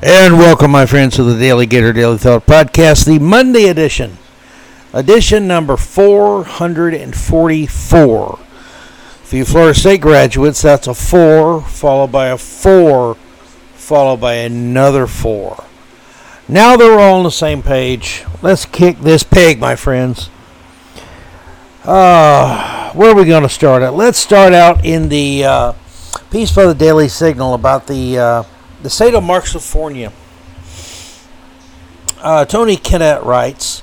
And welcome, my friends, to the DaleyGator DaleyThought Podcast, the Monday edition, edition number 444. For you Florida State graduates, that's a 4, followed by a 4, followed by another 4. Now that we're all on the same page, let's kick this pig, my friends. Uh, where are we going to start at? Let's start out in the uh, piece by the Daily Signal about the. Uh, the state of Marxifornia. Uh, Tony Kinnett writes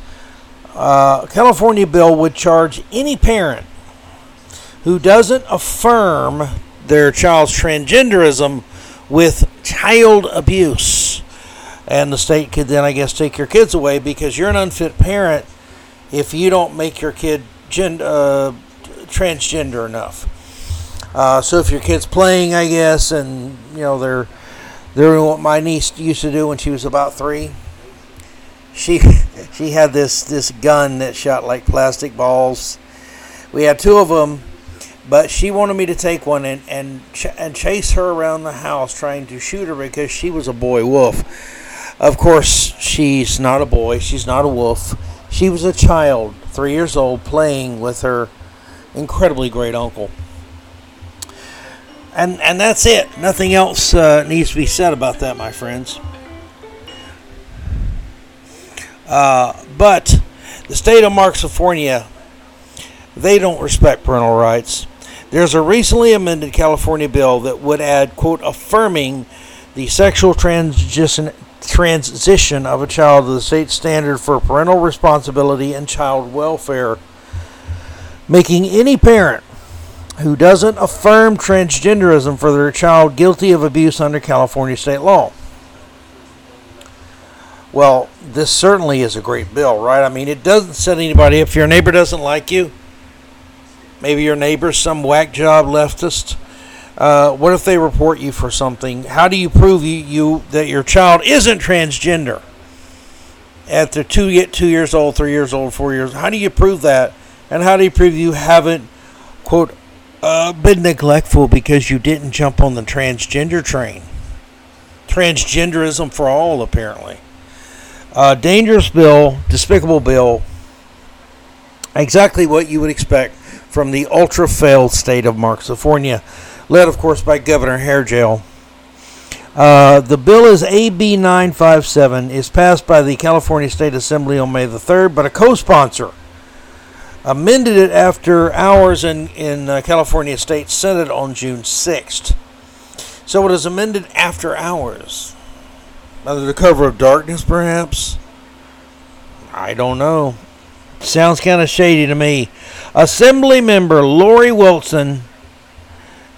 uh, California bill would charge any parent who doesn't affirm their child's transgenderism with child abuse. And the state could then, I guess, take your kids away because you're an unfit parent if you don't make your kid gen- uh, transgender enough. Uh, so if your kid's playing, I guess, and you know they're doing what my niece used to do when she was about three. She she had this this gun that shot like plastic balls. We had two of them, but she wanted me to take one and and ch- and chase her around the house trying to shoot her because she was a boy wolf. Of course, she's not a boy. She's not a wolf. She was a child, three years old, playing with her incredibly great uncle and and that's it. Nothing else uh, needs to be said about that, my friends. Uh, but the state of Marxifornia, they don't respect parental rights. There's a recently amended California bill that would add, quote, affirming the sexual transition, transition of a child to the state standard for parental responsibility and child welfare, making any parent who doesn't affirm transgenderism for their child guilty of abuse under California state law. Well, this certainly is a great bill, right? I mean, it doesn't set anybody. If your neighbor doesn't like you, maybe your neighbor's some whack job leftist. Uh, what if they report you for something? How do you prove you, you that your child isn't transgender? After two get two years old, three years old, four years, how do you prove that? And how do you prove you haven't quote uh, been neglectful because you didn't jump on the transgender train. Transgenderism for all, apparently. Uh, dangerous bill, despicable bill. Exactly what you would expect from the ultra failed state of Marxifornia, led, of course, by Governor Hairgel. Uh, the bill is AB 957, is passed by the California State Assembly on May the 3rd, but a co sponsor amended it after hours in, in uh, California State Senate on June 6th. So it is amended after hours. Under the cover of darkness, perhaps? I don't know. Sounds kind of shady to me. Assembly member Lori Wilson.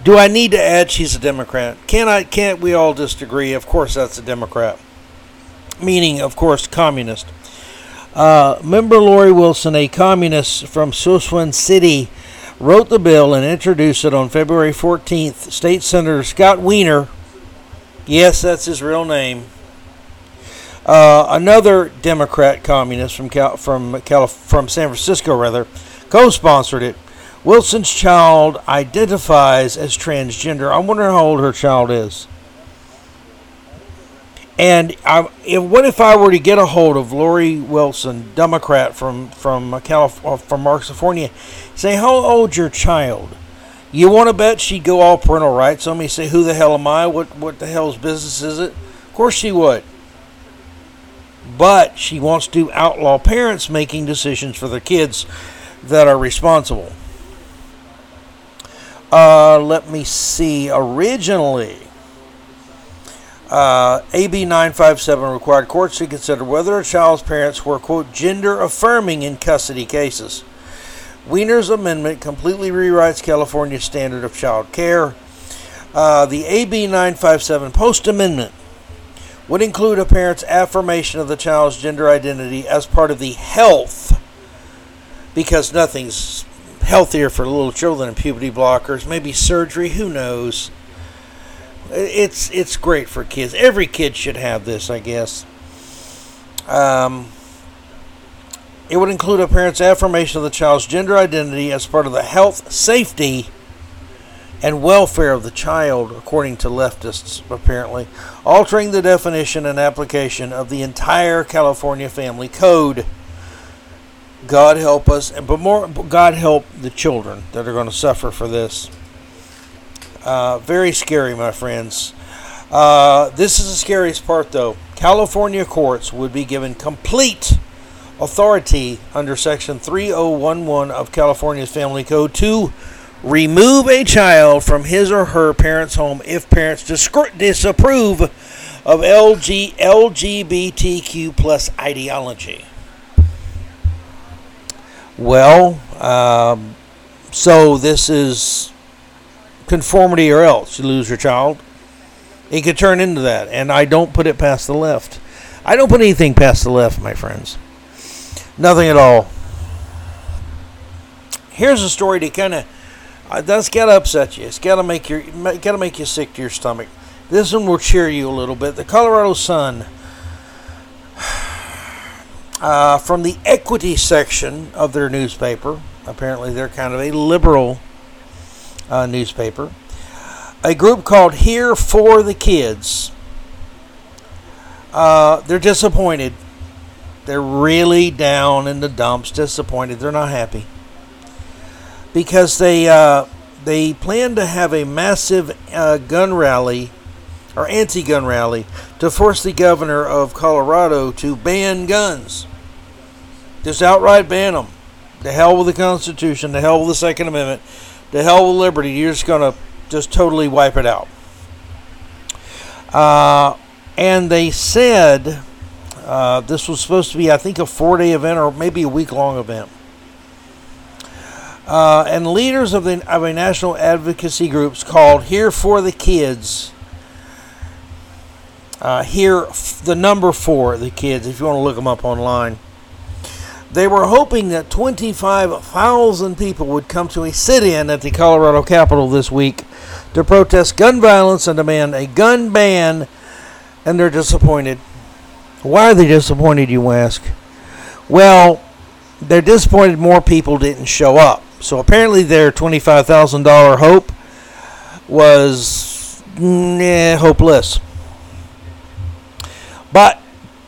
Do I need to add she's a Democrat? Can I? Can't we all just agree? Of course, that's a Democrat. Meaning, of course, communist. Uh, member Lori Wilson, a communist from Suisun City, wrote the bill and introduced it on February 14th. State Senator Scott Wiener, yes, that's his real name, uh, another Democrat communist from Cal- from from San Francisco, rather, co-sponsored it. Wilson's child identifies as transgender. I wonder how old her child is. And I, if, what if I were to get a hold of Lori Wilson, Democrat from from California, uh, from Marxifornia, say how old's your child? You want to bet she'd go all parental rights on me? Say who the hell am I? What what the hell's business is it? Of course she would. But she wants to outlaw parents making decisions for their kids that are responsible. Uh, let me see. Originally, uh, AB 957 required courts to consider whether a child's parents were, quote, gender affirming in custody cases. Wiener's amendment completely rewrites California's standard of child care. Uh, the AB 957 post amendment would include a parent's affirmation of the child's gender identity as part of the health, because nothing's healthier for little children than puberty blockers, maybe surgery, who knows. It's it's great for kids. Every kid should have this, I guess. Um, it would include a parent's affirmation of the child's gender identity as part of the health, safety, and welfare of the child, according to leftists, apparently, altering the definition and application of the entire California Family Code. God help us, but more, God help the children that are going to suffer for this. Uh, very scary, my friends. Uh, this is the scariest part, though. California courts would be given complete authority under Section 3011 of California's Family Code to remove a child from his or her parent's home if parents disapprove of LG, LGBTQ plus ideology. Well, um, so this is conformity or else you lose your child. It could turn into that, and I don't put it past the left. I don't put anything past the left, my friends. Nothing at all. Here's a story to kind of uh, that's got to upset you. It's got to make your got to make you sick to your stomach. This one will cheer you a little bit. The Colorado Sun, uh, from the equity section of their newspaper. Apparently, they're kind of a liberal uh, newspaper. A group called Here for the Kids. Uh, they're disappointed. They're really down in the dumps, disappointed. They're not happy because they uh, they plan to have a massive uh, gun rally or anti-gun rally to force the governor of Colorado to ban guns. Just outright ban them. The hell with the Constitution. The hell with the Second Amendment. The hell with liberty. You're just gonna just totally wipe it out. Uh, and they said uh, this was supposed to be, I think, a four-day event or maybe a week-long event. Uh, and leaders of, the, of a national advocacy groups called Here for the Kids. Uh, here, the number for the kids, if you want to look them up online. They were hoping that 25,000 people would come to a sit in at the Colorado Capitol this week to protest gun violence and demand a gun ban, and they're disappointed. Why are they disappointed, you ask? Well, they're disappointed more people didn't show up. So apparently their $25,000 hope was nah, hopeless. But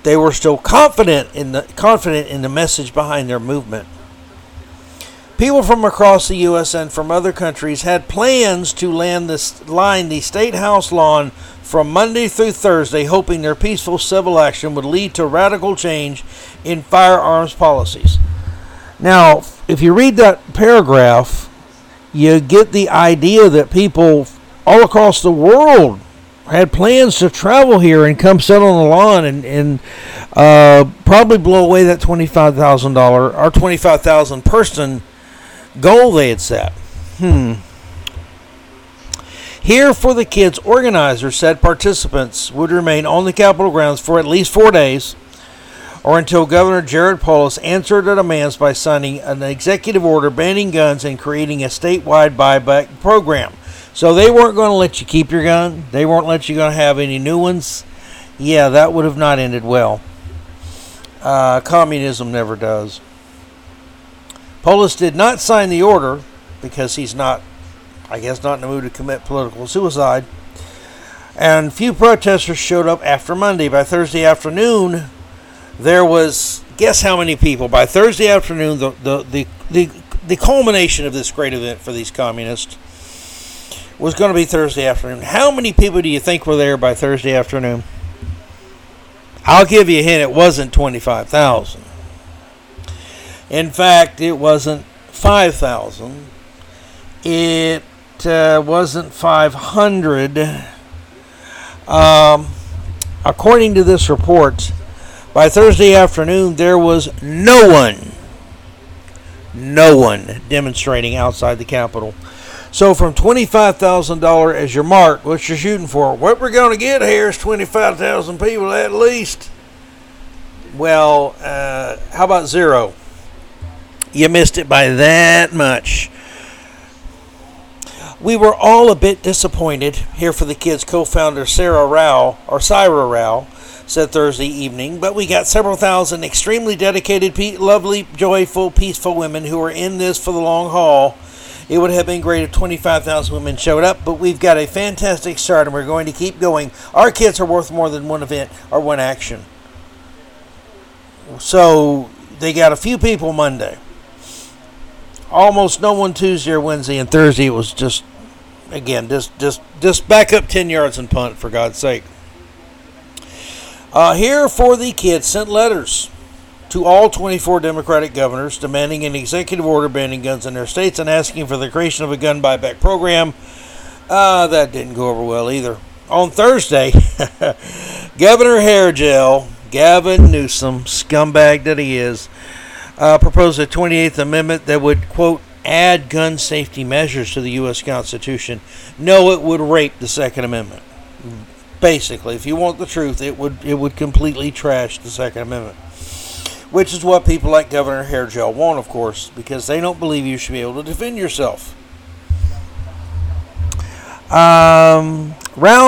they were still confident in the confident in the message behind their movement. People from across the U.S. and from other countries had plans to land this, line the State House lawn from Monday through Thursday, hoping their peaceful civil action would lead to radical change in firearms policies. Now, if you read that paragraph, you get the idea that people all across the world had plans to travel here and come sit on the lawn and, and uh, probably blow away that $25,000 or 25,000 person goal they had set. Hmm. Here for the kids, organizers said participants would remain on the Capitol grounds for at least four days or until Governor Jared Polis answered the demands by signing an executive order banning guns and creating a statewide buyback program. So they weren't going to let you keep your gun. They weren't let you going to have any new ones. Yeah, that would have not ended well. Uh, communism never does. Polis did not sign the order because he's not, I guess, not in the mood to commit political suicide. And few protesters showed up after Monday. By Thursday afternoon, there was guess how many people by Thursday afternoon the the the the, the culmination of this great event for these communists was going to be Thursday afternoon. How many people do you think were there by Thursday afternoon? I'll give you a hint. It wasn't twenty-five thousand. In fact, it wasn't five thousand. It uh, wasn't five hundred. Um, according to this report, by Thursday afternoon, there was no one, no one demonstrating outside the Capitol. So, from $25,000 as your mark, what you're shooting for, what we're going to get here is 25,000 people at least. Well, uh, how about zero? You missed it by that much. We were all a bit disappointed here for the kids' co founder Sarah Rao, or Syra Rao, said Thursday evening, but we got several thousand extremely dedicated, lovely, joyful, peaceful women who are in this for the long haul. It would have been great if 25,000 women showed up, but we've got a fantastic start and we're going to keep going. Our kids are worth more than one event or one action. So they got a few people Monday. Almost no one Tuesday or Wednesday and Thursday. It was just, again, just just just back up 10 yards and punt for God's sake. Uh, here for the kids sent letters to all 24 Democratic governors demanding an executive order banning guns in their states and asking for the creation of a gun buyback program. Uh, that didn't go over well either. On Thursday, Governor Hairgel, Gavin Newsom, scumbag that he is, uh, proposed a 28th Amendment that would, quote, add gun safety measures to the U.S. Constitution. No, it would rape the Second Amendment. Basically, if you want the truth, it would it would completely trash the Second Amendment which is what people like Governor Hairgel want, of course, because they don't believe you should be able to defend yourself. Um,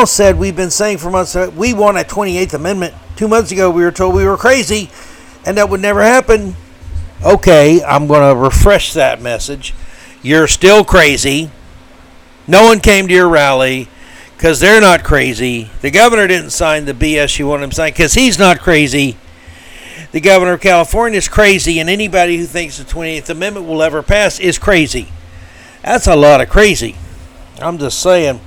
said, We've been saying for months that we want a 28th Amendment. Two months ago, we were told we were crazy and that would never happen. Okay, I'm going to refresh that message. You're still crazy. No one came to your rally because they're not crazy. The governor didn't sign the BS you want him to sign because he's not crazy the governor of California is crazy, and anybody who thinks the 28th Amendment will ever pass is crazy. That's a lot of crazy. I'm just saying.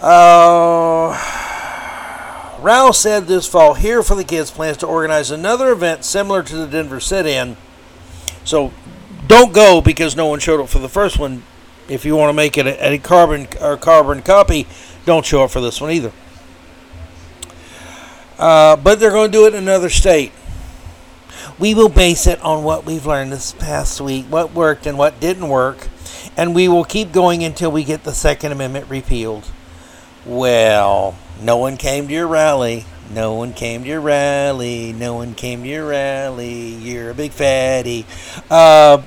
Uh, Rouse said this fall, Here for the Kids plans to organize another event similar to the Denver sit in. So don't go because no one showed up for the first one. If you want to make it a, a carbon or carbon copy, don't show up for this one either. Uh, but they're going to do it in another state. We will base it on what we've learned this past week, what worked and what didn't work, and we will keep going until we get the Second Amendment repealed. Well, no one came to your rally. No one came to your rally. No one came to your rally. You're a big fatty. Uh,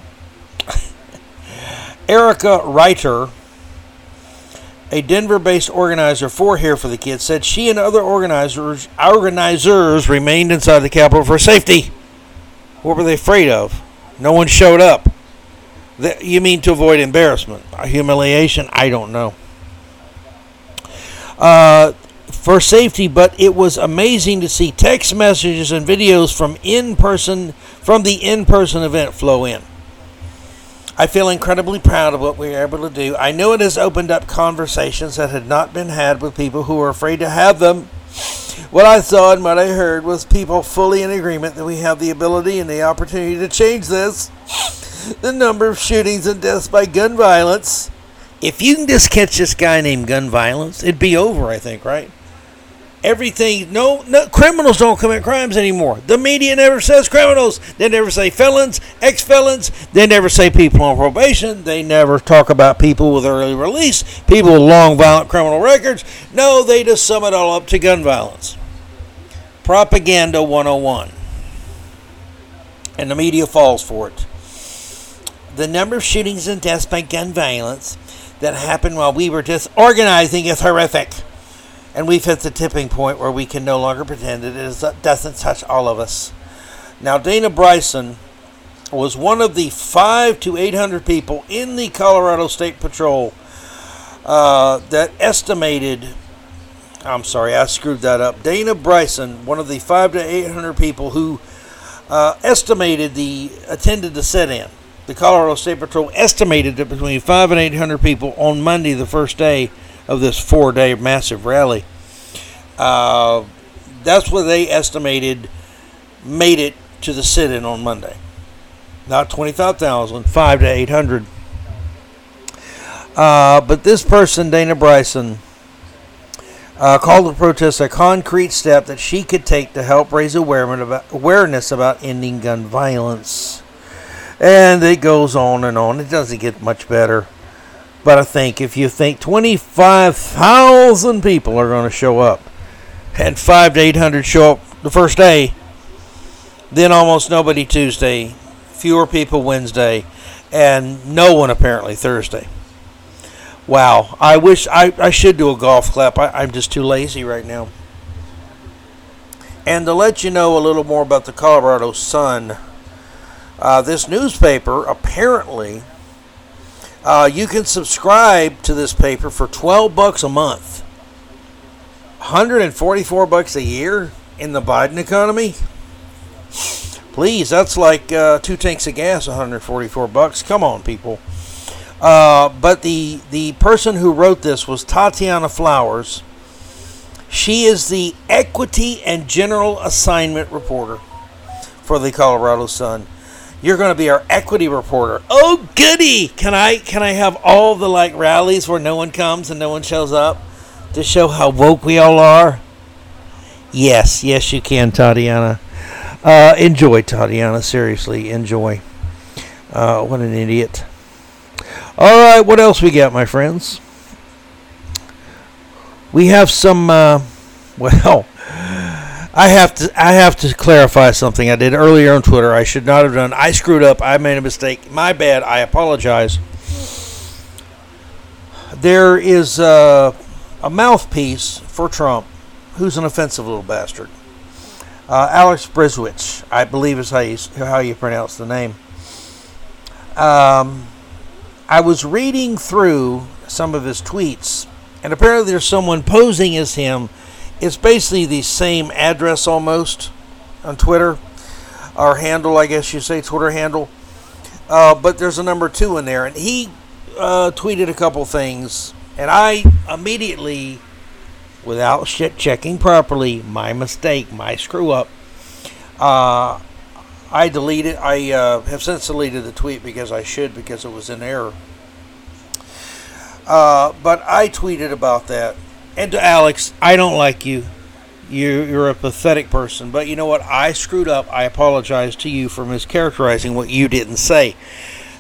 Erica Reiter a Denver-based organizer for Here for the Kids, said she and other organizers organizers remained inside the Capitol for safety. What were they afraid of? No one showed up. you mean to avoid embarrassment, humiliation? I don't know. Uh, for safety, but it was amazing to see text messages and videos from in-person from the in-person event flow in. I feel incredibly proud of what we were able to do. I know it has opened up conversations that had not been had with people who were afraid to have them. What I saw and what I heard was people fully in agreement that we have the ability and the opportunity to change this. The number of shootings and deaths by gun violence. If you can just catch this guy named Gun Violence, it'd be over, I think, right? Everything. No, no, criminals don't commit crimes anymore. The media never says criminals. They never say felons, ex-felons. They never say people on probation. They never talk about people with early release, people with long violent criminal records. No, they just sum it all up to gun violence. Propaganda 101. And the media falls for it. The number of shootings and deaths by gun violence that happened while we were disorganizing is horrific and we've hit the tipping point where we can no longer pretend it is, doesn't touch all of us. Now, Dana Bryson was one of the five to 800 people in the Colorado State Patrol uh, that estimated. I'm sorry, I screwed that up. Dana Bryson, one of the five to 800 people who uh, estimated the attended the sit-in. The Colorado State Patrol estimated that between five and 800 people on Monday, the first day of this four day massive rally. Uh, that's what they estimated made it to the sit in on Monday. Not 25,000, 5 to 800. Uh, but this person, Dana Bryson, uh, called the protest a concrete step that she could take to help raise awareness about ending gun violence. And it goes on and on. It doesn't get much better. But I think if you think 25,000 people are going to show up and 5 to 800 show up the first day, then almost nobody Tuesday, fewer people Wednesday, and no one apparently Thursday. Wow. I wish I, I should do a golf clap. I, I'm just too lazy right now. And to let you know a little more about the Colorado Sun, uh, this newspaper apparently Uh, you can subscribe to this paper for 12 bucks a month. 144 bucks a year in the Biden economy? Please, that's like uh, two tanks of gas, 144 bucks. Come on, people. Uh, but the the person who wrote this was Tatiana Flowers. She is the equity and general assignment reporter for the Colorado Sun. You're going to be our equity reporter. Oh, goody! Can I can I have all the like rallies where no one comes and no one shows up to show how woke we all are? Yes, yes, you can, Tatiana. Uh, enjoy, Tatiana. Seriously, enjoy. Uh, what an idiot. All right, what else we got, my friends? We have some. Uh, well, I have to. I have to clarify something I did earlier on Twitter. I should not have done. I screwed up. I made a mistake. My bad. I apologize. There is a mouthpiece for Trump, who's an offensive little bastard. Uh, Alex Bruesewitz, I believe is how you how you pronounce the name. Um, I was reading through some of his tweets, and apparently there's someone posing as him. It's basically the same address almost on Twitter, or handle, I guess you say, Twitter handle. Uh, but there's a number two in there, and he uh, tweeted a couple things, and I immediately without shit checking properly. My mistake, my screw up. Uh, I deleted. I uh, have since deleted the tweet because I should because it was in error. Uh, but I tweeted about that, and to Alex, I don't like you. You you're a pathetic person. But you know what? I screwed up. I apologize to you for mischaracterizing what you didn't say.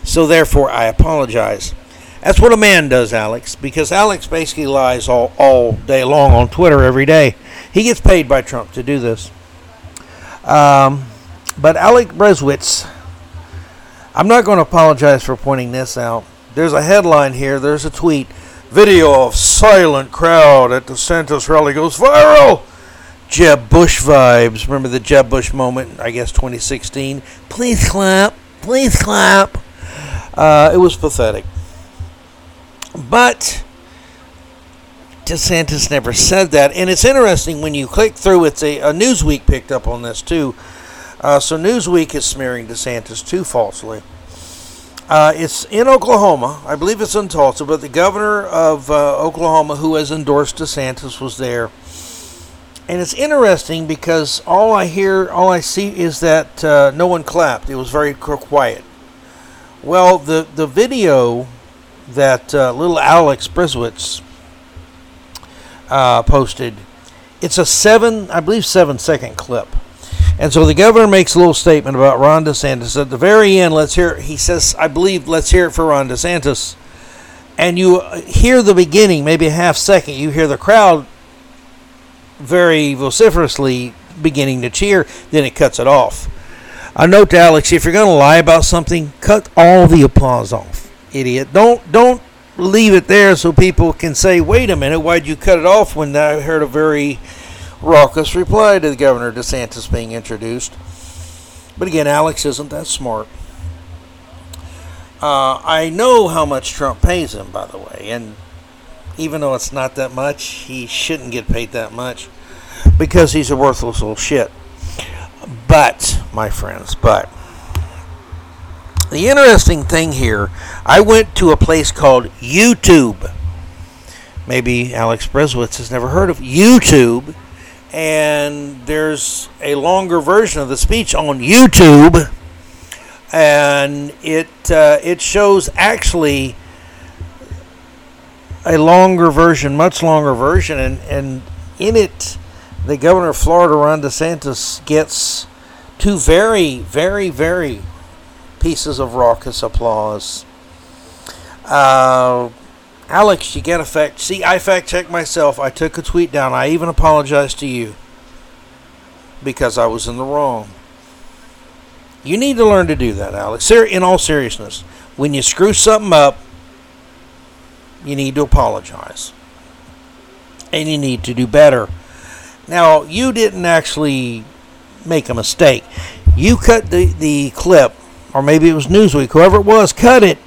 So therefore, I apologize. That's what a man does, Alex, because Alex basically lies all, all day long on Twitter every day. He gets paid by Trump to do this. Um, but Alec Bruesewitz, I'm not going to apologize for pointing this out. There's a headline here, there's a tweet. Video of silent crowd at the DeSantis rally goes viral. Jeb Bush vibes. Remember the Jeb Bush moment, I guess 2016? Please clap. Please clap. Uh, it was pathetic. But DeSantis never said that. And it's interesting when you click through, it's a, a Newsweek picked up on this too. Uh, so Newsweek is smearing DeSantis too falsely. Uh, it's in Oklahoma. I believe it's in Tulsa, but the governor of uh, Oklahoma who has endorsed DeSantis was there. And it's interesting because all I hear, all I see is that uh, no one clapped. It was very quiet. Well, the, the video that uh, little Alex Bruesewitz uh, posted. It's a seven, I believe, seven second clip. And so the governor makes a little statement about Ron DeSantis. At the very end, let's hear, he says, I believe, let's hear it for Ron DeSantis. And you uh, hear the beginning, maybe a half second, you hear the crowd very vociferously beginning to cheer, then it cuts it off. A note to Alex if you're going to lie about something, cut all the applause off idiot. Don't don't leave it there so people can say, "Wait a minute, why'd you cut it off?" When I heard a very raucous reply to the Governor DeSantis being introduced. But again, Alex isn't that smart. Uh, I know how much Trump pays him, by the way, and even though it's not that much, he shouldn't get paid that much because he's a worthless little shit. But, my friends, but the interesting thing here, I went to a place called YouTube. Maybe Alex Bruesewitz has never heard of YouTube. And there's a longer version of the speech on YouTube. And it uh, it shows actually a longer version, much longer version, and, and in it, the governor of Florida, Ron DeSantis, gets two very, very, very pieces of raucous applause. Uh, Alex, you get a fact. See, I fact checked myself. I took a tweet down. I even apologized to you because I was in the wrong. You need to learn to do that, Alex. In all seriousness, when you screw something up, you need to apologize. And you need to do better. Now, you didn't actually make a mistake. You cut the, the clip or maybe it was Newsweek, whoever it was, cut it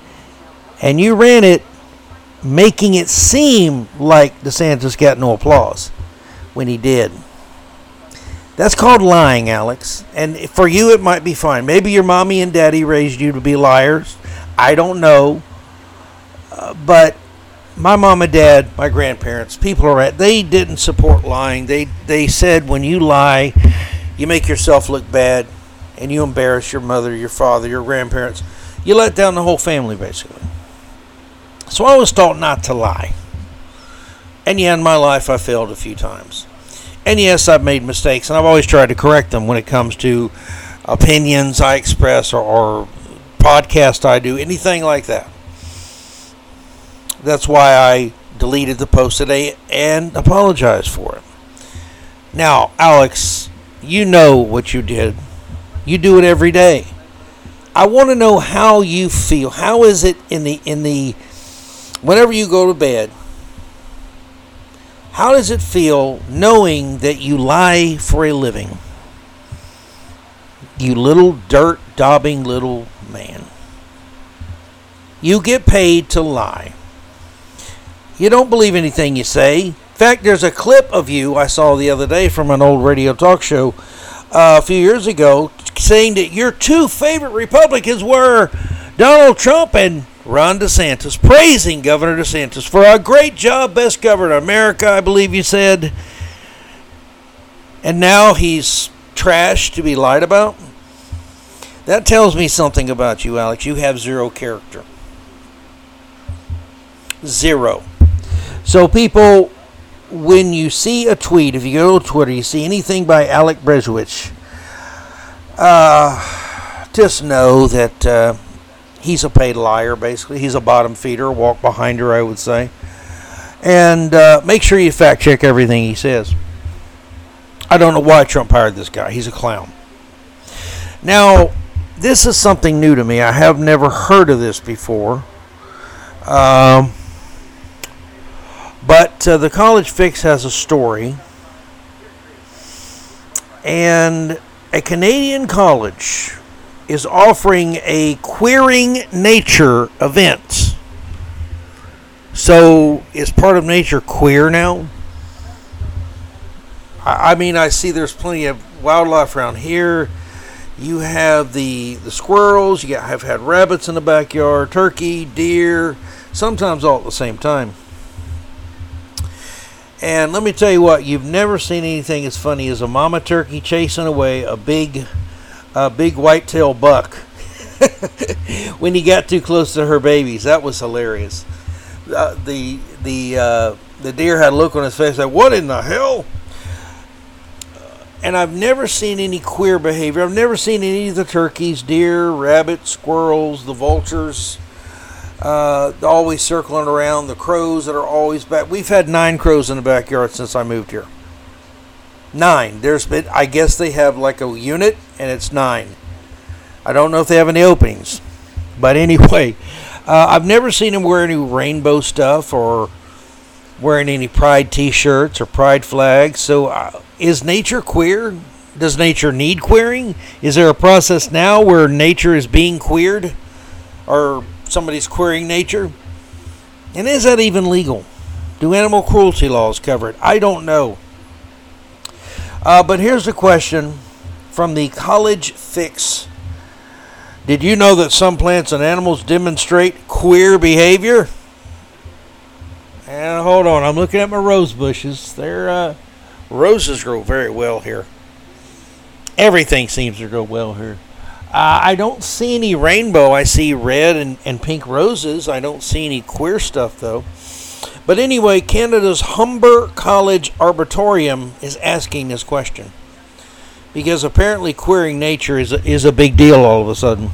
And you ran it making it seem like DeSantis got no applause when he did. That's called lying, Alex. And for you, it might be fine. Maybe your mommy and daddy raised you to be liars. I don't know. Uh, but my mom and dad, my grandparents, people are at, they didn't support lying. They they said when you lie, you make yourself look bad, and you embarrass your mother, your father, your grandparents. You let down the whole family, basically. So I was taught not to lie. And yeah, in my life, I failed a few times. And yes, I've made mistakes, and I've always tried to correct them when it comes to opinions I express or, or podcast I do, anything like that. That's why I deleted the post today and apologized for it. Now, Alex, you know what you did. You do it every day. I want to know how you feel. How is it in the in the whenever you go to bed? How does it feel knowing that you lie for a living? You little dirt daubing little man. You get paid to lie. You don't believe anything you say. In fact, there's a clip of you I saw the other day from an old radio talk show uh, a few years ago saying that your two favorite Republicans were Donald Trump and Ron DeSantis, praising Governor DeSantis for a great job, best governor America, I believe you said. And now he's trash to be lied about? That tells me something about you, Alex. You have zero character. Zero. So, people, when you see a tweet, if you go to Twitter, you see anything by Alec Bruesewitz, uh, just know that uh, he's a paid liar, basically. He's a bottom feeder, walk behind her, I would say. And uh, make sure you fact check everything he says. I don't know why Trump hired this guy. He's a clown. Now, this is something new to me. I have never heard of this before. Um, but uh, the College Fix has a story, and a Canadian college is offering a queering nature event. So, is part of nature queer now? I, I mean, I see there's plenty of wildlife around here. You have the the squirrels. You have had rabbits in the backyard, turkey, deer, sometimes all at the same time. And let me tell you what, you've never seen anything as funny as a mama turkey chasing away a big, a big whitetail buck when he got too close to her babies. That was hilarious. Uh, the the uh, the deer had a look on his face like, "What in the hell?" And I've never seen any queer behavior. I've never seen any of the turkeys, deer, rabbits, squirrels, the vultures uh, always circling around, the crows that are always back. We've had nine crows in the backyard since I moved here. Nine. There's been, I guess they have like a unit, and it's nine. I don't know if they have any openings, but anyway, uh, I've never seen them wear any rainbow stuff or wearing any pride T-shirts or pride flags. So, uh, is nature queer? Does nature need queering? Is there a process now where nature is being queered, or somebody's queering nature? And is that even legal? Do animal cruelty laws cover it? I don't know. Uh, but here's a question from the College Fix. Did you know that some plants and animals demonstrate queer behavior? And hold on, I'm looking at my rose bushes. They're uh, roses grow very well here. Everything seems to grow well here. Uh, I don't see any rainbow. I see red and, and pink roses. I don't see any queer stuff, though. But anyway, Canada's Humber College Arboretum is asking this question. Because apparently queering nature is a, is a big deal all of a sudden.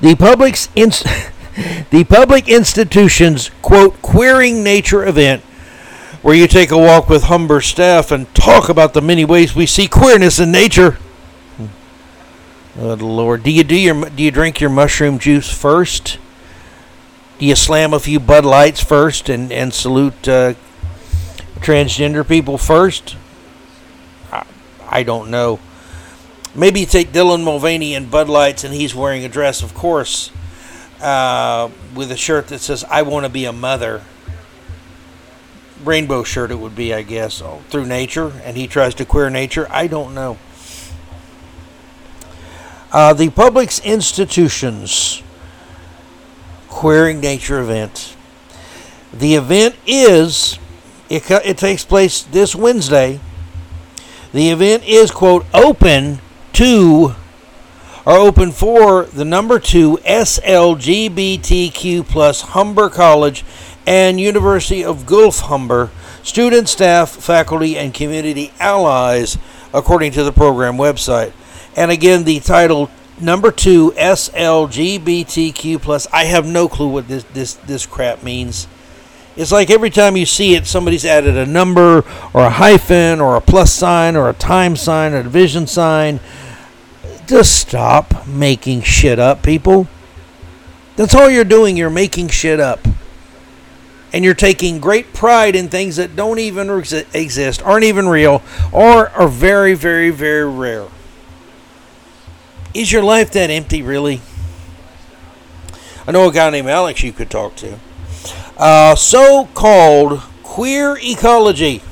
The public's inst- the public institution's quote queering nature event where you take a walk with Humber staff and talk about the many ways we see queerness in nature Oh Lord, do you do your do you drink your mushroom juice first? Do you slam a few Bud Lights first and and salute uh, transgender people first? I, I don't know. Maybe you take Dylan Mulvaney and Bud Lights and he's wearing a dress, of course. uh, with a shirt that says "I want to be a mother." Rainbow shirt, it would be, I guess, oh, through nature, and he tries to queer nature. I don't know. Uh, the public's Institutions Queering Nature event. The event is, it, it takes place this Wednesday. The event is, quote, open to or open for the number two SLGBTQ plus Humber College and University of Guelph Humber student, staff, faculty, and community allies, according to the program website. And again, the title number two SLGBTQ plus. I have no clue what this this this crap means. It's like every time you see it, somebody's added a number or a hyphen or a plus sign or a time sign or a division sign. Just stop making shit up, people. That's all you're doing. You're making shit up. And you're taking great pride in things that don't even exist, aren't even real, or are very, very, very rare. Is your life that empty, really? I know a guy named Alex you could talk to. Uh, so called queer ecology.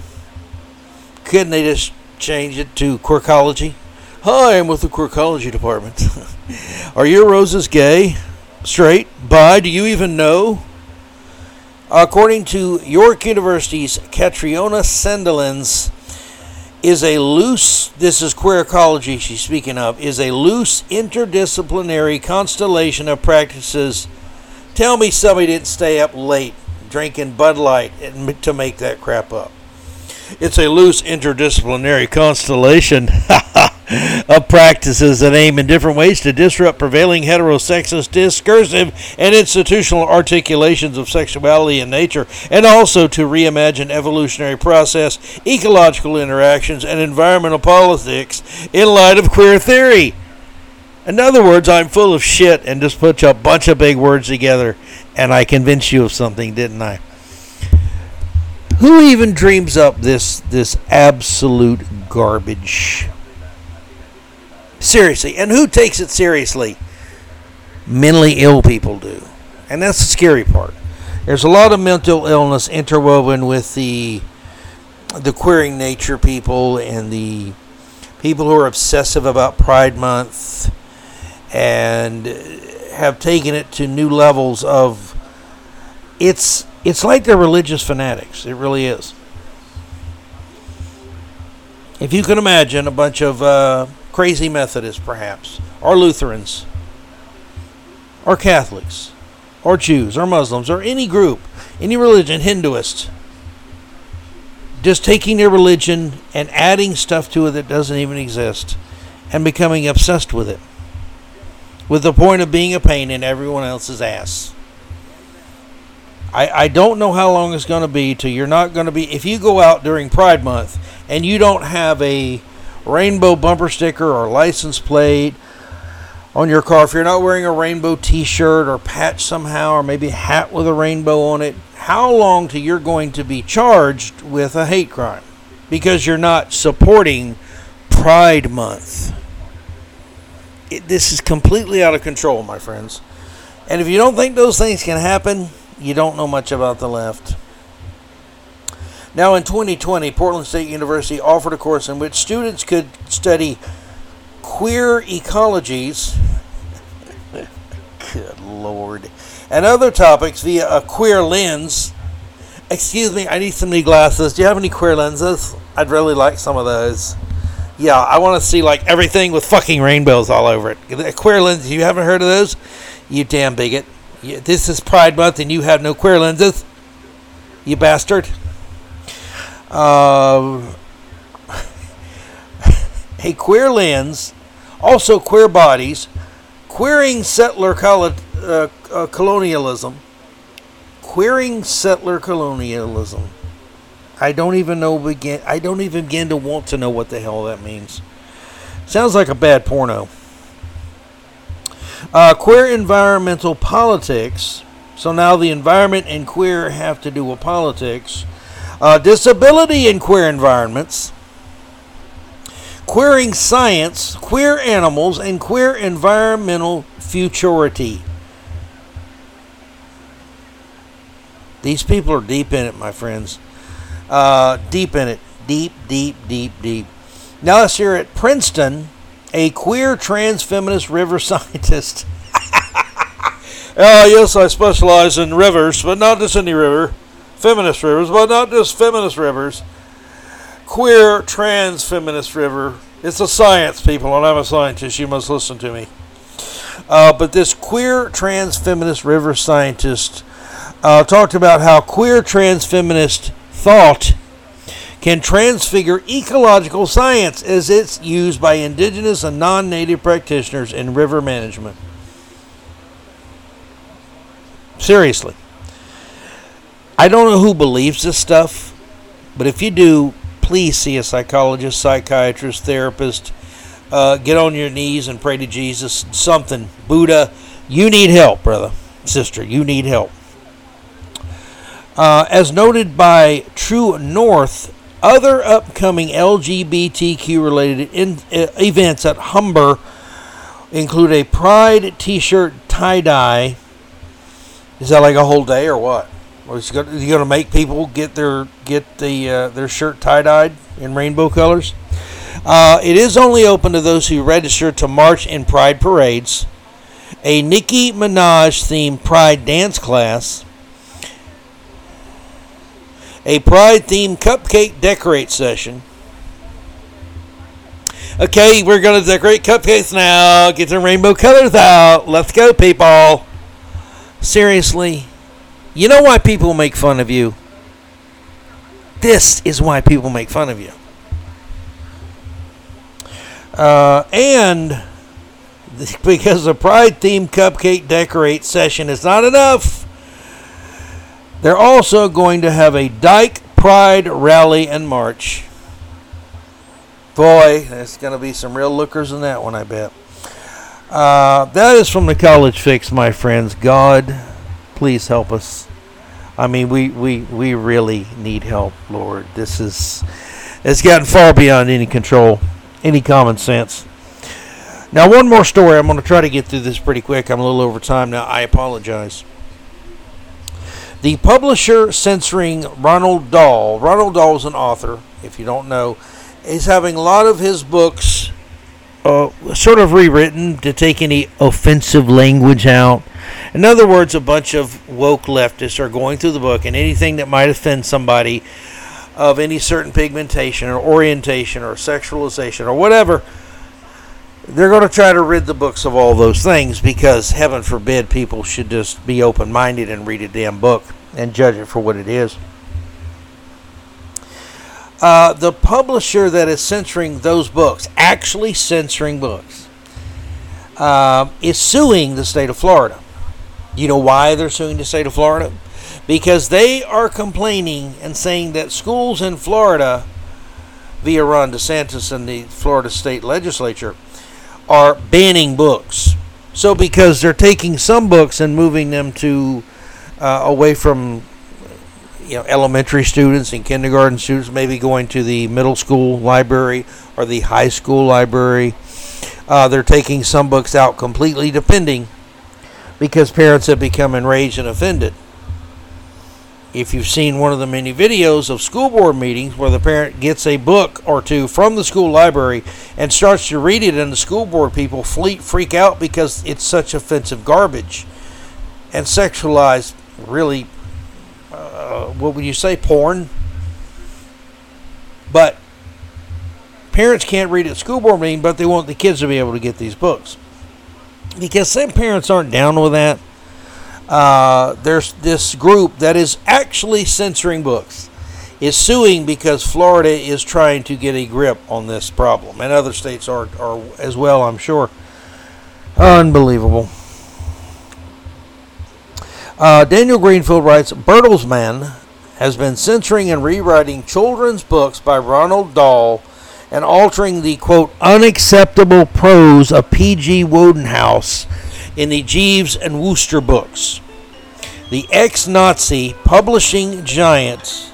Couldn't they just change it to queercology? Hi, I'm with the queercology department. Are your roses gay? Straight? Bi? Do you even know? According to York University's Catriona Sandilands, is a loose, this is queer ecology she's speaking of, is a loose interdisciplinary constellation of practices Tell me somebody didn't stay up late drinking Bud Light to make that crap up. It's a loose interdisciplinary constellation of practices that aim in different ways to disrupt prevailing heterosexist discursive and institutional articulations of sexuality and nature, and also to reimagine evolutionary process, ecological interactions, and environmental politics in light of queer theory. In other words, I'm full of shit and just put a bunch of big words together and I convinced you of something, didn't I? Who even dreams up this this absolute garbage? Seriously, and who takes it seriously? Mentally ill people do. And that's the scary part. There's a lot of mental illness interwoven with the the queering nature people and the people who are obsessive about Pride Month and have taken it to new levels of it's it's like they're religious fanatics. It really is. If you can imagine a bunch of uh, crazy Methodists, perhaps, or Lutherans, or Catholics, or Jews, or Muslims, or any group, any religion, Hinduists, just taking their religion and adding stuff to it that doesn't even exist and becoming obsessed with it with the point of being a pain in everyone else's ass. I, I don't know how long it's going to be till you're not going to be. If you go out during Pride Month and you don't have a rainbow bumper sticker or license plate on your car, if you're not wearing a rainbow t shirt or patch somehow, or maybe a hat with a rainbow on it, how long till you're going to be charged with a hate crime? Because you're not supporting Pride Month it, this is completely out of control, my friends. And if you don't think those things can happen, you don't know much about the left. Now, in 2020, Portland State University offered a course in which students could study queer ecologies. Good Lord. And other topics via a queer lens. Excuse me, I need some new glasses. Do you have any queer lenses? I'd really like some of those. Yeah, I want to see like everything with fucking rainbows all over it. Queer lenses, you haven't heard of those? You damn bigot. this is Pride Month and you have no queer lenses? You bastard. Uh, a queer lens, also queer bodies, queering settler colo- uh, uh, colonialism, queering settler colonialism. I don't even know begin. I don't even begin to want to know what the hell that means. Sounds like a bad porno. Uh, queer environmental politics. So now the environment and queer have to do with politics. Uh, disability in queer environments. Queering science, queer animals, and queer environmental futurity. These people are deep in it, my friends. Uh, deep in it. Deep, deep, deep, deep. Now let's hear it. Princeton, a queer trans feminist river scientist. oh, yes, I specialize in rivers, but not just any river. Feminist rivers, but not just feminist rivers. Queer trans feminist river. It's a science, people, and I'm a scientist. You must listen to me. Uh, but this queer trans feminist river scientist uh, talked about how queer trans feminist thought can transfigure ecological science as it's used by indigenous and non native practitioners in river management. Seriously. I don't know who believes this stuff, but if you do, please see a psychologist, psychiatrist, therapist. Uh, get on your knees and pray to Jesus. Something. Buddha. You need help, brother, sister. You need help. Uh, as noted by True North, other upcoming LGBTQ related in, uh, events at Humber include a Pride t shirt tie dye. Is that like a whole day or what? Is he going to make people get their get the uh, their shirt tie dyed in rainbow colors? Uh, it is only open to those who register to march in Pride parades. A Nicki Minaj themed Pride dance class a Pride themed cupcake decorate session. Okay, we're going to decorate cupcakes now. Get the rainbow colors out. Let's go, people. Seriously, you know why people make fun of you? This is why people make fun of you. Uh, and because the Pride themed cupcake decorate session is not enough they're also going to have a Dyke Pride rally and march. Boy, there's going to be some real lookers in that one, I bet. Uh, that is from the College Fix, my friends. God, please help us. I mean, we, we, we really need help, Lord. This is it's gotten far beyond any control, any common sense. Now, one more story. I'm going to try to get through this pretty quick. I'm a little over time now. I apologize. The publisher censoring Ronald Dahl, Ronald Dahl is an author, if you don't know, is having a lot of his books uh, sort of rewritten to take any offensive language out. In other words, a bunch of woke leftists are going through the book, and anything that might offend somebody of any certain pigmentation or orientation or sexualization or whatever, they're going to try to rid the books of all those things because, heaven forbid, people should just be open minded and read a damn book and judge it for what it is. Uh, the publisher that is censoring those books, actually censoring books, uh, is suing the state of Florida. You know why they're suing the state of Florida? Because they are complaining and saying that schools in Florida, via Ron DeSantis and the Florida state legislature, are banning books. So, because they're taking some books and moving them to uh, away from you know elementary students and kindergarten students, maybe going to the middle school library or the high school library. Uh, they're taking some books out completely, depending, because parents have become enraged and offended if you've seen one of the many videos of school board meetings where the parent gets a book or two from the school library and starts to read it, and the school board people freak out because it's such offensive garbage and sexualized, really, uh, what would you say, porn? But parents can't read at school board meeting, but they want the kids to be able to get these books because some parents aren't down with that uh, there's this group that is actually censoring books is suing because Florida is trying to get a grip on this problem, and other states are, are as well, I'm sure. Unbelievable. Uh, Daniel Greenfield writes Bertelsmann has been censoring and rewriting children's books by Ronald Dahl and altering the quote unacceptable prose of P.G. Wodehouse in the Jeeves and Wooster books. The ex Nazi publishing giant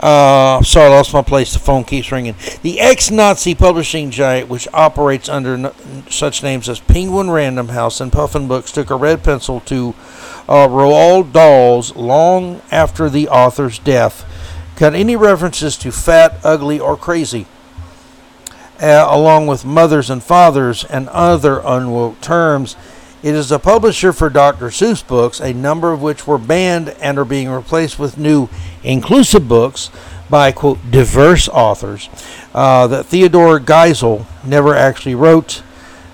Uh, sorry, I lost my place. The phone keeps ringing. The ex Nazi publishing giant, which operates under such names as Penguin Random House and Puffin Books, took a red pencil to uh, Roald Dahl's long after the author's death. Cut any references to fat, ugly, or crazy, uh, along with mothers and fathers and other unwoke terms. It is a publisher for Dr. Seuss books, a number of which were banned and are being replaced with new inclusive books by, quote, diverse authors uh, that Theodore Geisel never actually wrote.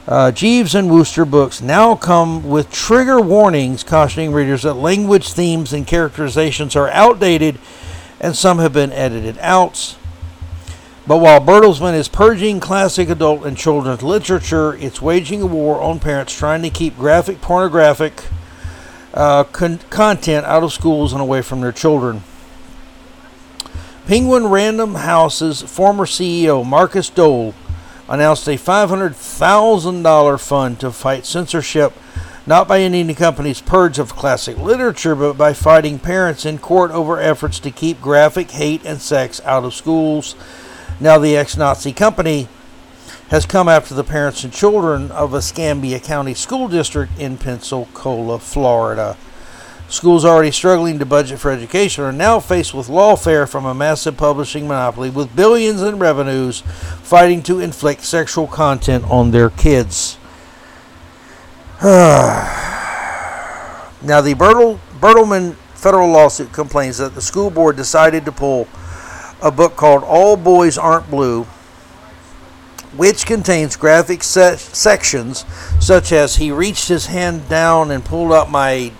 Uh, Jeeves and Wooster books now come with trigger warnings cautioning readers that language, themes, and characterizations are outdated and some have been edited out. But while Bertelsmann is purging classic adult and children's literature, it's waging a war on parents trying to keep graphic pornographic uh, con- content out of schools and away from their children. Penguin Random House's former CEO, Markus Dohle, announced a $500,000 fund to fight censorship, not by ending the company's purge of classic literature, but by fighting parents in court over efforts to keep graphic hate and sex out of schools now, the ex Nazi company has come after the parents and children of Escambia County School District in Pensacola, Florida. Schools already struggling to budget for education are now faced with lawfare from a massive publishing monopoly with billions in revenues fighting to inflict sexual content on their kids. now, the Bertel, Bertelsmann federal lawsuit complains that the school board decided to pull a book called All Boys Aren't Blue, which contains graphic se- sections such as he reached his hand down and pulled up my.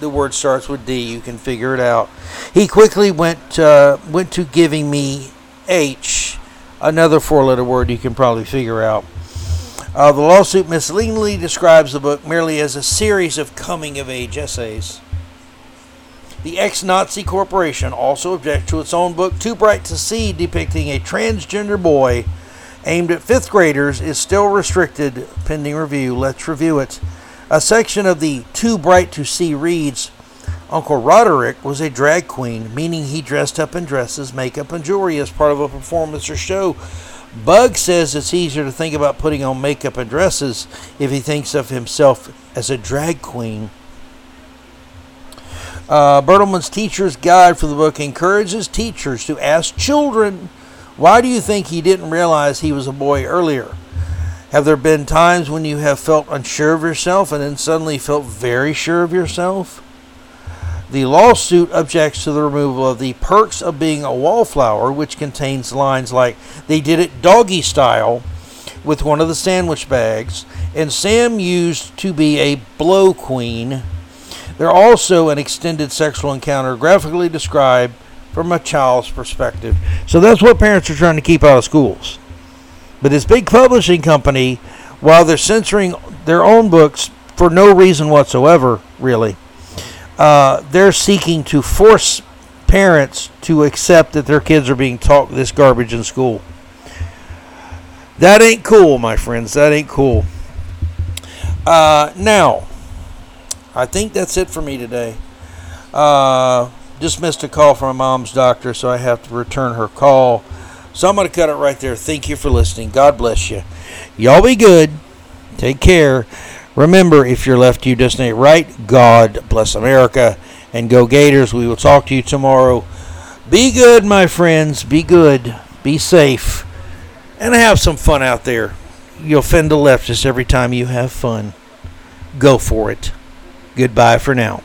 The word starts with D. You can figure it out. He quickly went uh, went to giving me H, another four-letter word you can probably figure out. Uh, the lawsuit misleadingly describes the book merely as a series of coming-of-age essays. The ex Nazi corporation also objects to its own book, Too Bright to See, depicting a transgender boy aimed at fifth graders, is still restricted pending review. Let's review it. A section of the Too Bright to See reads Uncle Roderick was a drag queen, meaning he dressed up in dresses, makeup, and jewelry as part of a performance or show. Bug says it's easier to think about putting on makeup and dresses if he thinks of himself as a drag queen. Uh, Bertelsmann's Teacher's Guide for the book encourages teachers to ask children, why do you think he didn't realize he was a boy earlier? Have there been times when you have felt unsure of yourself and then suddenly felt very sure of yourself? The lawsuit objects to the removal of the perks of being a wallflower, which contains lines like, they did it doggy style with one of the sandwich bags, and Sam used to be a blow queen they're also an extended sexual encounter graphically described from a child's perspective. So that's what parents are trying to keep out of schools. But this big publishing company, while they're censoring their own books for no reason whatsoever, really, uh, they're seeking to force parents to accept that their kids are being taught this garbage in school. That ain't cool, my friends. That ain't cool. Uh, now, I think that's it for me today. Uh, just missed a call from my mom's doctor, so I have to return her call. So I'm going to cut it right there. Thank you for listening. God bless you. Y'all be good. Take care. Remember, if you're left, you just right. God bless America. And go Gators. We will talk to you tomorrow. Be good, my friends. Be good. Be safe. And have some fun out there. You'll offend the leftists every time you have fun. Go for it. Goodbye for now.